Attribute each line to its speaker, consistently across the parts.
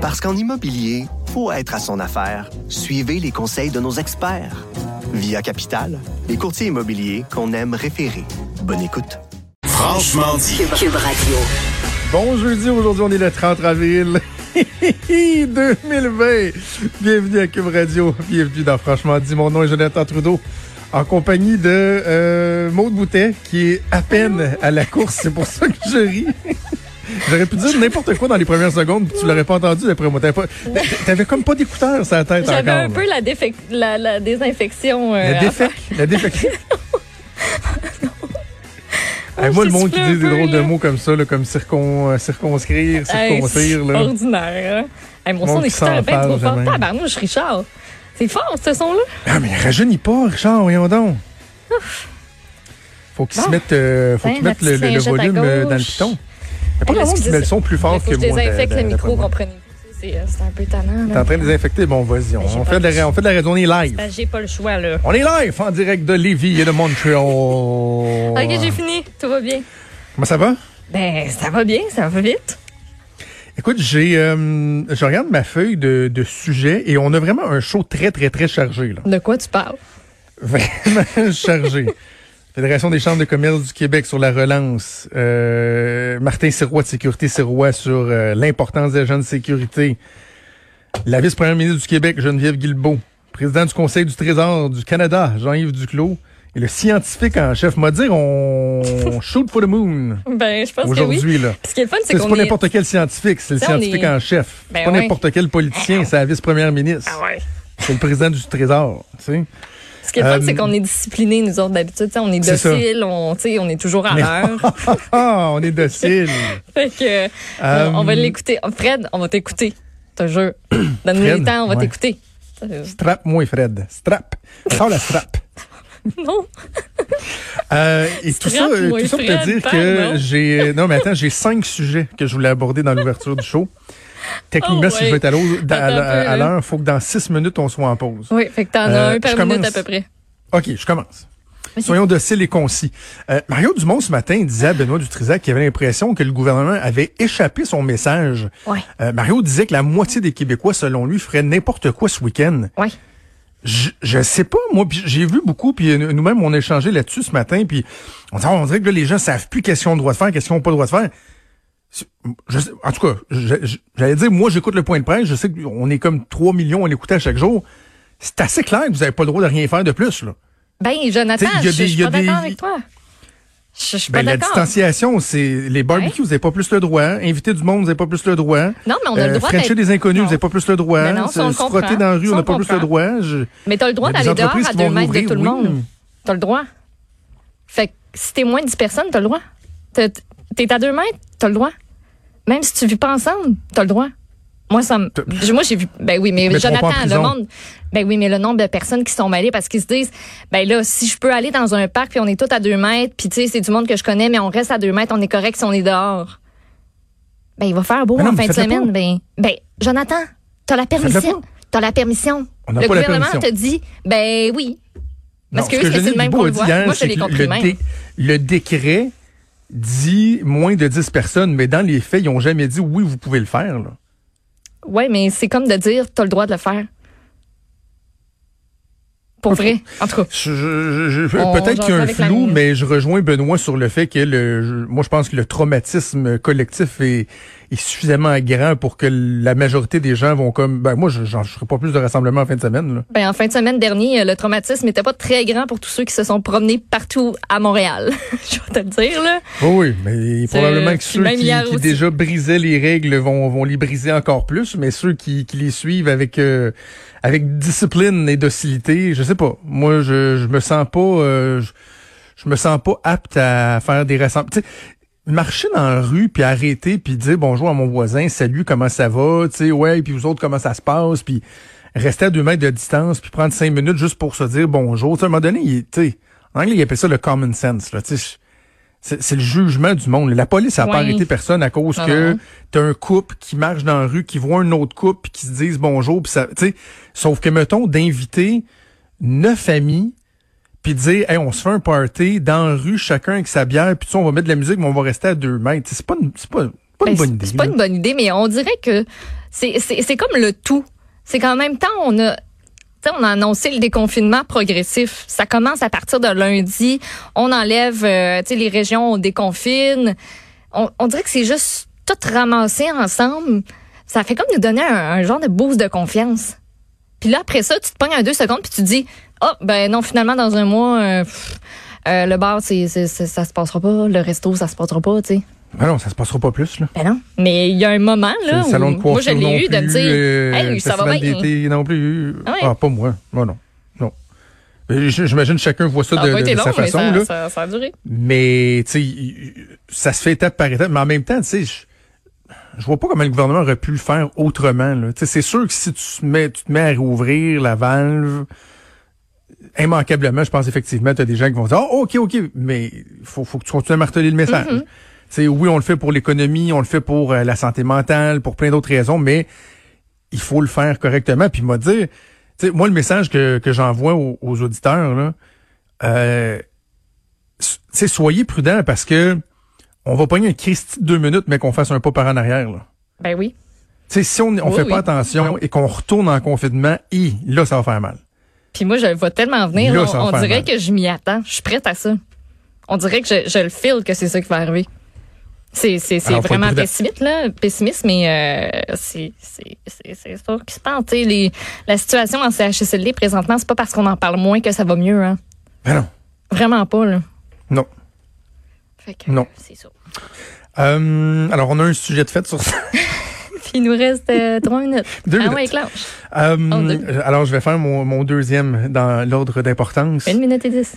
Speaker 1: Parce qu'en immobilier, faut être à son affaire. Suivez les conseils de nos experts. Via Capital, les courtiers immobiliers qu'on aime référer. Bonne écoute.
Speaker 2: Franchement dit.
Speaker 3: Cube Radio.
Speaker 4: Bon jeudi, aujourd'hui on est le 30 avril 2020. Bienvenue à Cube Radio, bienvenue dans Franchement dit. Mon nom est Jonathan Trudeau, en compagnie de euh, Maude Boutet, qui est à peine à la course, c'est pour ça que je ris. J'aurais pu dire n'importe quoi dans les premières secondes, puis tu l'aurais pas entendu d'après moi. T'avais, pas, t'avais comme pas d'écouteurs sur la tête encore.
Speaker 5: J'avais un peu la, défec- la, la désinfection. euh,
Speaker 4: La la défection.
Speaker 5: Oh,
Speaker 4: moi, le monde qui dit des drôles de mots comme ça, là, comme circon, euh, circonscrire,
Speaker 5: Hey,
Speaker 4: circoncire.
Speaker 5: c'est
Speaker 4: là.
Speaker 5: ordinaire. Hein? Hey, mon son
Speaker 4: qui
Speaker 5: d'écouteur est bien trop fort. Tabarnouche, Richard. C'est fort, ce son-là.
Speaker 4: Ah, mais rajeunit pas, Richard, voyons donc. Faut qu'il se mette, euh, faut
Speaker 5: Hein,
Speaker 4: qu'il mette le, le- volume dans le piton. A pas
Speaker 5: Hey,
Speaker 4: grand monde qui met le son plus fort que
Speaker 5: que je
Speaker 4: moi.
Speaker 5: désinfecte le micro,
Speaker 4: moi.
Speaker 5: comprenez-vous. C'est un peu tannant.
Speaker 4: T'es en train de désinfecter? Bon, vas-y. On,
Speaker 5: pas
Speaker 4: fait de la, on fait de la raison, on est live.
Speaker 5: J'ai pas le choix, là.
Speaker 4: On est live en direct de Lévis et de Montréal.
Speaker 5: Ok, j'ai fini. Tout va bien.
Speaker 4: Comment ça va?
Speaker 5: Ben, ça va bien, ça va vite.
Speaker 4: Écoute, j'ai, euh, je regarde ma feuille de, de sujets et on a vraiment un show très, très, très chargé. Là.
Speaker 5: De quoi tu parles?
Speaker 4: Vraiment chargé. Fédération des chambres de commerce du Québec sur la relance. Euh, Martin Sirois de Sécurité Sirois sur euh, l'importance des agents de sécurité. La vice-première ministre du Québec, Geneviève Guilbeault. Président du Conseil du Trésor du Canada, Jean-Yves Duclos. Et le scientifique en chef m'a dit on shoot for the moon
Speaker 5: Ben, je pense oui.
Speaker 4: aujourd'hui. là.
Speaker 5: Ce qui est le fun, c'est
Speaker 4: C'est
Speaker 5: qu'on
Speaker 4: pas
Speaker 5: est...
Speaker 4: n'importe quel scientifique, c'est le scientifique
Speaker 5: est-
Speaker 4: en chef.
Speaker 5: Ben
Speaker 4: c'est pas
Speaker 5: ouais.
Speaker 4: n'importe quel politicien, c'est la vice-première ministre.
Speaker 5: Ah ouais.
Speaker 4: C'est le président du Trésor. Tu sais.
Speaker 5: Ce qui est le fun,
Speaker 4: Euh,
Speaker 5: c'est qu'on est disciplinés, nous autres, d'habitude. On est docile, on, est toujours à l'heure.
Speaker 4: Ah, on est docile.
Speaker 5: fait que,
Speaker 4: Euh,
Speaker 5: on, va l'écouter. Oh, Fred, on va t'écouter. Je te jure. Donne-nous le temps, on va
Speaker 4: ouais.
Speaker 5: t'écouter. Euh,
Speaker 4: Strap-moi, Fred. Strap. Sors la strap.
Speaker 5: Non.
Speaker 4: Euh, et tout ça, euh, tout ça pour te dire que j'ai. euh, Non, mais attends, j'ai cinq sujets que je voulais aborder dans l'ouverture du show. Techniquement,
Speaker 5: Oh,
Speaker 4: si je veux être à l'heure, il faut que dans six minutes, on soit en pause.
Speaker 5: Oui, fait que t'en as
Speaker 4: Euh,
Speaker 5: un par minute
Speaker 4: commence.
Speaker 5: à peu près.
Speaker 4: OK, je commence. Soyons dociles et concis. Euh, Mario Dumont, ce matin, disait à Benoît Dutrisac qu'il avait l'impression que le gouvernement avait échappé son message.
Speaker 5: Ouais.
Speaker 4: Euh, Mario disait que la moitié des Québécois, selon lui, feraient n'importe quoi ce week-end.
Speaker 5: Ouais.
Speaker 4: Je, je sais pas, moi, j'ai vu beaucoup, puis nous-mêmes, on a échangé là-dessus ce matin, puis on, dirait- on dirait que là, les gens savent plus qu'est-ce qu'ils ont le droit de faire, qu'est-ce qu'ils n'ont pas le droit de faire. C'est- Je sais- en tout cas, j'allais dire, moi, j'écoute le point de presse, je sais qu'on est comme 3 millions à l'écouter à chaque jour. C'est assez clair que vous n'avez pas le droit de rien faire de plus, là.
Speaker 5: Ben, Jonathan,
Speaker 4: T'sais, il y a
Speaker 5: je
Speaker 4: des-
Speaker 5: je
Speaker 4: il y
Speaker 5: suis
Speaker 4: a
Speaker 5: pas d'accord
Speaker 4: des-
Speaker 5: avec toi. Je je suis
Speaker 4: Ben,
Speaker 5: pas
Speaker 4: la distanciation, c'est les barbecues, vous n'avez pas plus le droit. Inviter du monde, vous n'avez pas plus le droit.
Speaker 5: Non, mais on a le droit
Speaker 4: Frencher
Speaker 5: d'être-
Speaker 4: des inconnus,
Speaker 5: Non.
Speaker 4: vous n'avez pas plus le droit.
Speaker 5: Ben non, ça, on
Speaker 4: se frotter dans la rue, on n'a pas plus le droit. Je-
Speaker 5: Mais t'as le droit d'aller dehors à deux mètres de tout le
Speaker 4: oui.
Speaker 5: monde. T'as le droit. Fait que si t'es moins de 10 personnes, t'as le droit. T'es à deux mètres, t'as le droit. Même si tu vis pas ensemble, t'as le droit. Moi, ça me, moi, j'ai vu, ben oui, mais Jonathan, le monde, ben oui, mais le nombre de personnes qui sont mêlées parce qu'ils se disent, ben là, si je peux aller dans un parc puis on est tous à deux mètres, puis tu sais, c'est du monde que je connais, mais on reste à deux mètres, on est correct si on est dehors. Ben, il va faire beau
Speaker 4: non,
Speaker 5: en fin de semaine. Ben, ben, Jonathan, t'as la permission. T'as la permission.
Speaker 4: On
Speaker 5: Le
Speaker 4: pas la
Speaker 5: gouvernement
Speaker 4: permission.
Speaker 5: te dit, ben oui. Parce
Speaker 4: Non,
Speaker 5: que eux, c'est le même qu'on le voit. Moi, je
Speaker 4: que
Speaker 5: compris
Speaker 4: le,
Speaker 5: même.
Speaker 4: dé- le décret dit moins de 10 personnes, mais dans les faits, ils n'ont jamais dit oui, vous pouvez le faire. Là.
Speaker 5: Ouais, mais c'est comme de dire, t'as le droit de le faire. Pour vrai. En tout cas.
Speaker 4: Je- je- je-
Speaker 5: On
Speaker 4: Peut-être qu'il y a un flou, mais je rejoins Benoît sur le fait que le, moi je pense que le traumatisme collectif est, est suffisamment grand pour que la majorité des gens vont comme ben moi je j'en ferai pas plus de rassemblements en fin de semaine. Là.
Speaker 5: Ben, en fin de semaine dernier, le traumatisme n'était pas très grand pour tous ceux qui se sont promenés partout à Montréal. je vais te le dire, là.
Speaker 4: Oui, oui, mais probablement que ceux qui, qui déjà brisaient les règles vont, vont les briser encore plus, mais ceux qui, qui les suivent avec euh, avec discipline et docilité, je sais pas. Moi, je, je me sens pas euh, je, me sens pas apte à faire des rassemblements. Marcher dans la rue puis arrêter puis dire bonjour à mon voisin, salut, comment ça va, tu sais, ouais, puis vous autres comment ça se passe, puis rester à deux mètres de distance puis prendre cinq minutes juste pour se dire bonjour. Tu sais, à un moment donné, il- en anglais, ils appellent ça le common sense, là, tu sais. C'est le jugement du monde. La police n'a pas arrêté personne à cause
Speaker 5: Non,
Speaker 4: que t'as un couple qui marche dans la rue, qui voit un autre couple, puis qui se disent bonjour, puis ça. Sauf que mettons d'inviter neuf amis, puis de dire, hey, on se fait un party dans la rue, chacun avec sa bière, puis on va mettre de la musique, mais on va rester à deux mètres. C'est pas, une- pas, Pas une
Speaker 5: Ben,
Speaker 4: bonne idée.
Speaker 5: C'est pas une bonne idée, mais on dirait que c'est comme le tout. C'est qu'en même temps, on a. on a annoncé le déconfinement progressif. Ça commence à partir de lundi. On enlève, euh, les régions, on déconfine. On, dirait que c'est juste tout ramassé ensemble. Ça fait comme nous donner un, un genre de boost de confiance. Puis là, après ça, tu te pognes en deux secondes puis tu te dis, oh, ben non, finalement, dans un mois, euh, euh, le bar, c'est- ça se passera pas. Le resto, ça se passera pas, tu sais.
Speaker 4: Ben non, ça se passera pas plus, là.
Speaker 5: Ben non. Mais il y a un moment, là,
Speaker 4: Le salon de coiffure
Speaker 5: moi, je l'ai eu de me dire,
Speaker 4: euh,
Speaker 5: hey, ça va bien.
Speaker 4: d'été non plus.
Speaker 5: Ah ouais.
Speaker 4: Ah, pas moi. Moi, non. Non. J- J'imagine que chacun voit ça
Speaker 5: Ça
Speaker 4: de, de- de
Speaker 5: long,
Speaker 4: sa
Speaker 5: mais
Speaker 4: façon,
Speaker 5: ça,
Speaker 4: là.
Speaker 5: ça, ça a duré.
Speaker 4: Mais, tu sais, ça se fait étape par étape. Mais en même temps, tu sais, je, je vois pas comment le gouvernement aurait pu le faire autrement, là. Tu sais, c'est sûr que si tu te mets, tu te mets à rouvrir la valve, immanquablement, je pense effectivement, tu as des gens qui vont dire, oh, OK, OK, mais il faut, faut que tu continues à marteler le message.
Speaker 5: Mm-hmm.
Speaker 4: Sais, oui, on le fait pour l'économie, on le fait pour euh, la santé mentale, pour plein d'autres raisons, mais il faut le faire correctement. Puis m'a dire, tu sais, moi, le message que, que j'envoie aux, aux auditeurs, là, euh, sais, soyez prudents parce que on va pogner un Christy de deux minutes, mais qu'on fasse un pas par en arrière. Là.
Speaker 5: Ben oui.
Speaker 4: Tu sais, si on
Speaker 5: Oui,
Speaker 4: fait
Speaker 5: oui.
Speaker 4: pas attention et qu'on retourne en confinement, hi, là, ça va faire mal.
Speaker 5: Puis moi, je le vois tellement venir.
Speaker 4: Là,
Speaker 5: on dirait
Speaker 4: mal.
Speaker 5: que je m'y attends. Je suis prête à ça. On dirait que je, je le file que c'est ça qui va arriver. C'est, c'est, c'est
Speaker 4: Alors, faut être
Speaker 5: vraiment pessimiste, là. Pessimiste, mais euh, c'est, c'est, c'est, c'est ça qui se passe. Tu sais, Les, la situation en CHSLD présentement, c'est pas parce qu'on en parle moins que ça va mieux. Hein.
Speaker 4: Ben non.
Speaker 5: Vraiment pas, là.
Speaker 4: Non.
Speaker 5: Fait que,
Speaker 4: Non.
Speaker 5: c'est ça.
Speaker 4: Euh, alors, on a un sujet de fait sur ça.
Speaker 5: Puis il nous reste euh, trois minutes.
Speaker 4: Deux
Speaker 5: ah
Speaker 4: minutes.
Speaker 5: ouais.
Speaker 4: Euh,
Speaker 5: Oh, deux.
Speaker 4: alors, je vais faire mon, mon deuxième dans l'ordre d'importance.
Speaker 5: Une minute et dix.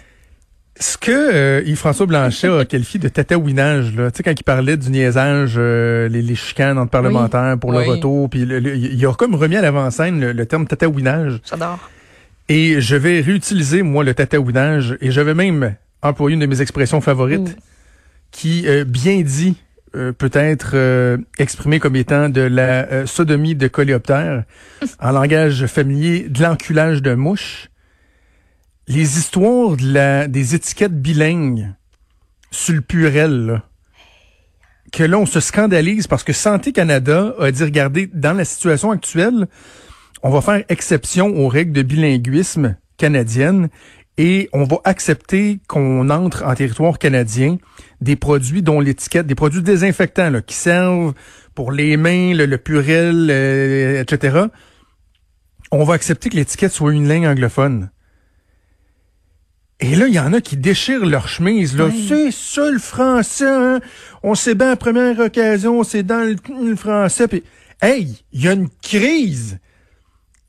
Speaker 4: Ce que euh, Yves-François Blanchet a qualifié de tatouinage, là, tu sais, quand il parlait du niaisage, euh, les, les chicanes entre parlementaires pour
Speaker 5: Oui.
Speaker 4: le retour, puis il a comme remis à l'avant-scène le, le terme tatouinage.
Speaker 5: J'adore.
Speaker 4: Et je vais réutiliser, moi, le tatouinage, et je vais même employer une de mes expressions favorites,
Speaker 5: Ouh.
Speaker 4: qui, euh, bien dit, euh, peut être euh, exprimée comme étant de la euh, sodomie de coléoptère, en langage familier, de l'enculage de mouche. Les histoires des étiquettes bilingues sur le purel, que là, on se scandalise parce que Santé Canada a dit, regardez, dans la situation actuelle, on va faire exception aux règles de bilinguisme canadiennes et on va accepter qu'on entre en territoire canadien des produits dont l'étiquette, des produits désinfectants qui servent pour les mains, le, le purel, euh, etc. On va accepter que l'étiquette soit une langue anglophone. Et là, il y en a qui déchirent leur chemise. Là. C'est ça le français. Hein? On sait bien, à première occasion, c'est dans le, le français. Puis, hey, il y a une crise.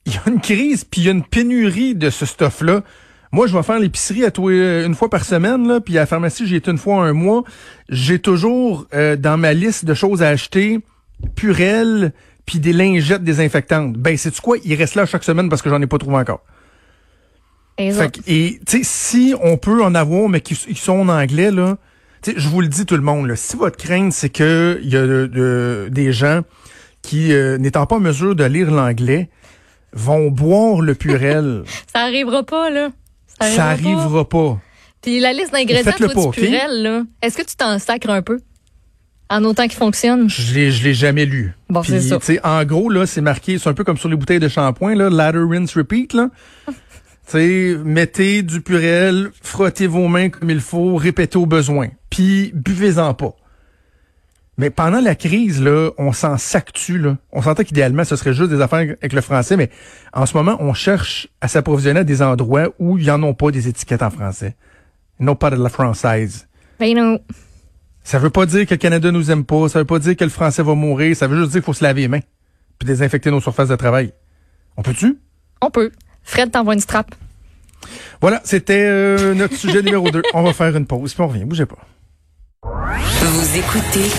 Speaker 4: Il y a une crise, puis il y a une pénurie de ce stuff-là. Moi, je vais faire l'épicerie à toi euh, une fois par semaine, là, puis à la pharmacie, j'y étais une fois un mois. J'ai toujours euh, dans ma liste de choses à acheter Purel, puis des lingettes désinfectantes. Ben, c'est quoi? Il reste là chaque semaine parce que j'en ai pas trouvé encore.
Speaker 5: Et
Speaker 4: Fait que, et tu sais, si on peut en avoir, mais qui, qui sont en anglais, là, tu sais, je vous le dis tout le monde, là, si votre crainte, c'est que il y a de- de- des gens qui, euh, n'étant pas en mesure de lire l'anglais, vont boire le purel.
Speaker 5: Ça arrivera pas, là. Ça
Speaker 4: ça
Speaker 5: arrivera pas. Puis la liste d'ingrédients toi,
Speaker 4: pas,
Speaker 5: du
Speaker 4: OK?
Speaker 5: purel, là, est-ce que tu t'en sacres un peu? En autant qu'il fonctionne?
Speaker 4: Je l'ai, je l'ai jamais lu.
Speaker 5: Bon,
Speaker 4: Puis,
Speaker 5: c'est ça.
Speaker 4: tu sais, en gros, là, c'est marqué, c'est un peu comme sur les bouteilles de shampoing, là, ladder, rinse, repeat, là. tu sais, mettez du purel, frottez vos mains comme il faut, répétez au besoin. Puis, buvez-en pas. Mais pendant la crise, là, on s'en s'actue, là. On sentait qu'idéalement, ce serait juste des affaires avec le français, mais en ce moment, on cherche à s'approvisionner à des endroits où il n'y en a pas des étiquettes en français. Ils n'ont pas de la française.
Speaker 5: Ben non.
Speaker 4: Ça veut pas dire que le Canada nous aime pas, ça veut pas dire que le français va mourir, ça veut juste dire qu'il faut se laver les mains puis désinfecter nos surfaces de travail. On peut-tu?
Speaker 5: On peut. Fred t'envoie une strap.
Speaker 4: Voilà, c'était euh, notre sujet numéro 2. On va faire une pause, puis on revient, bougez pas.
Speaker 2: Vous écoutez